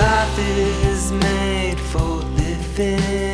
life is made for living.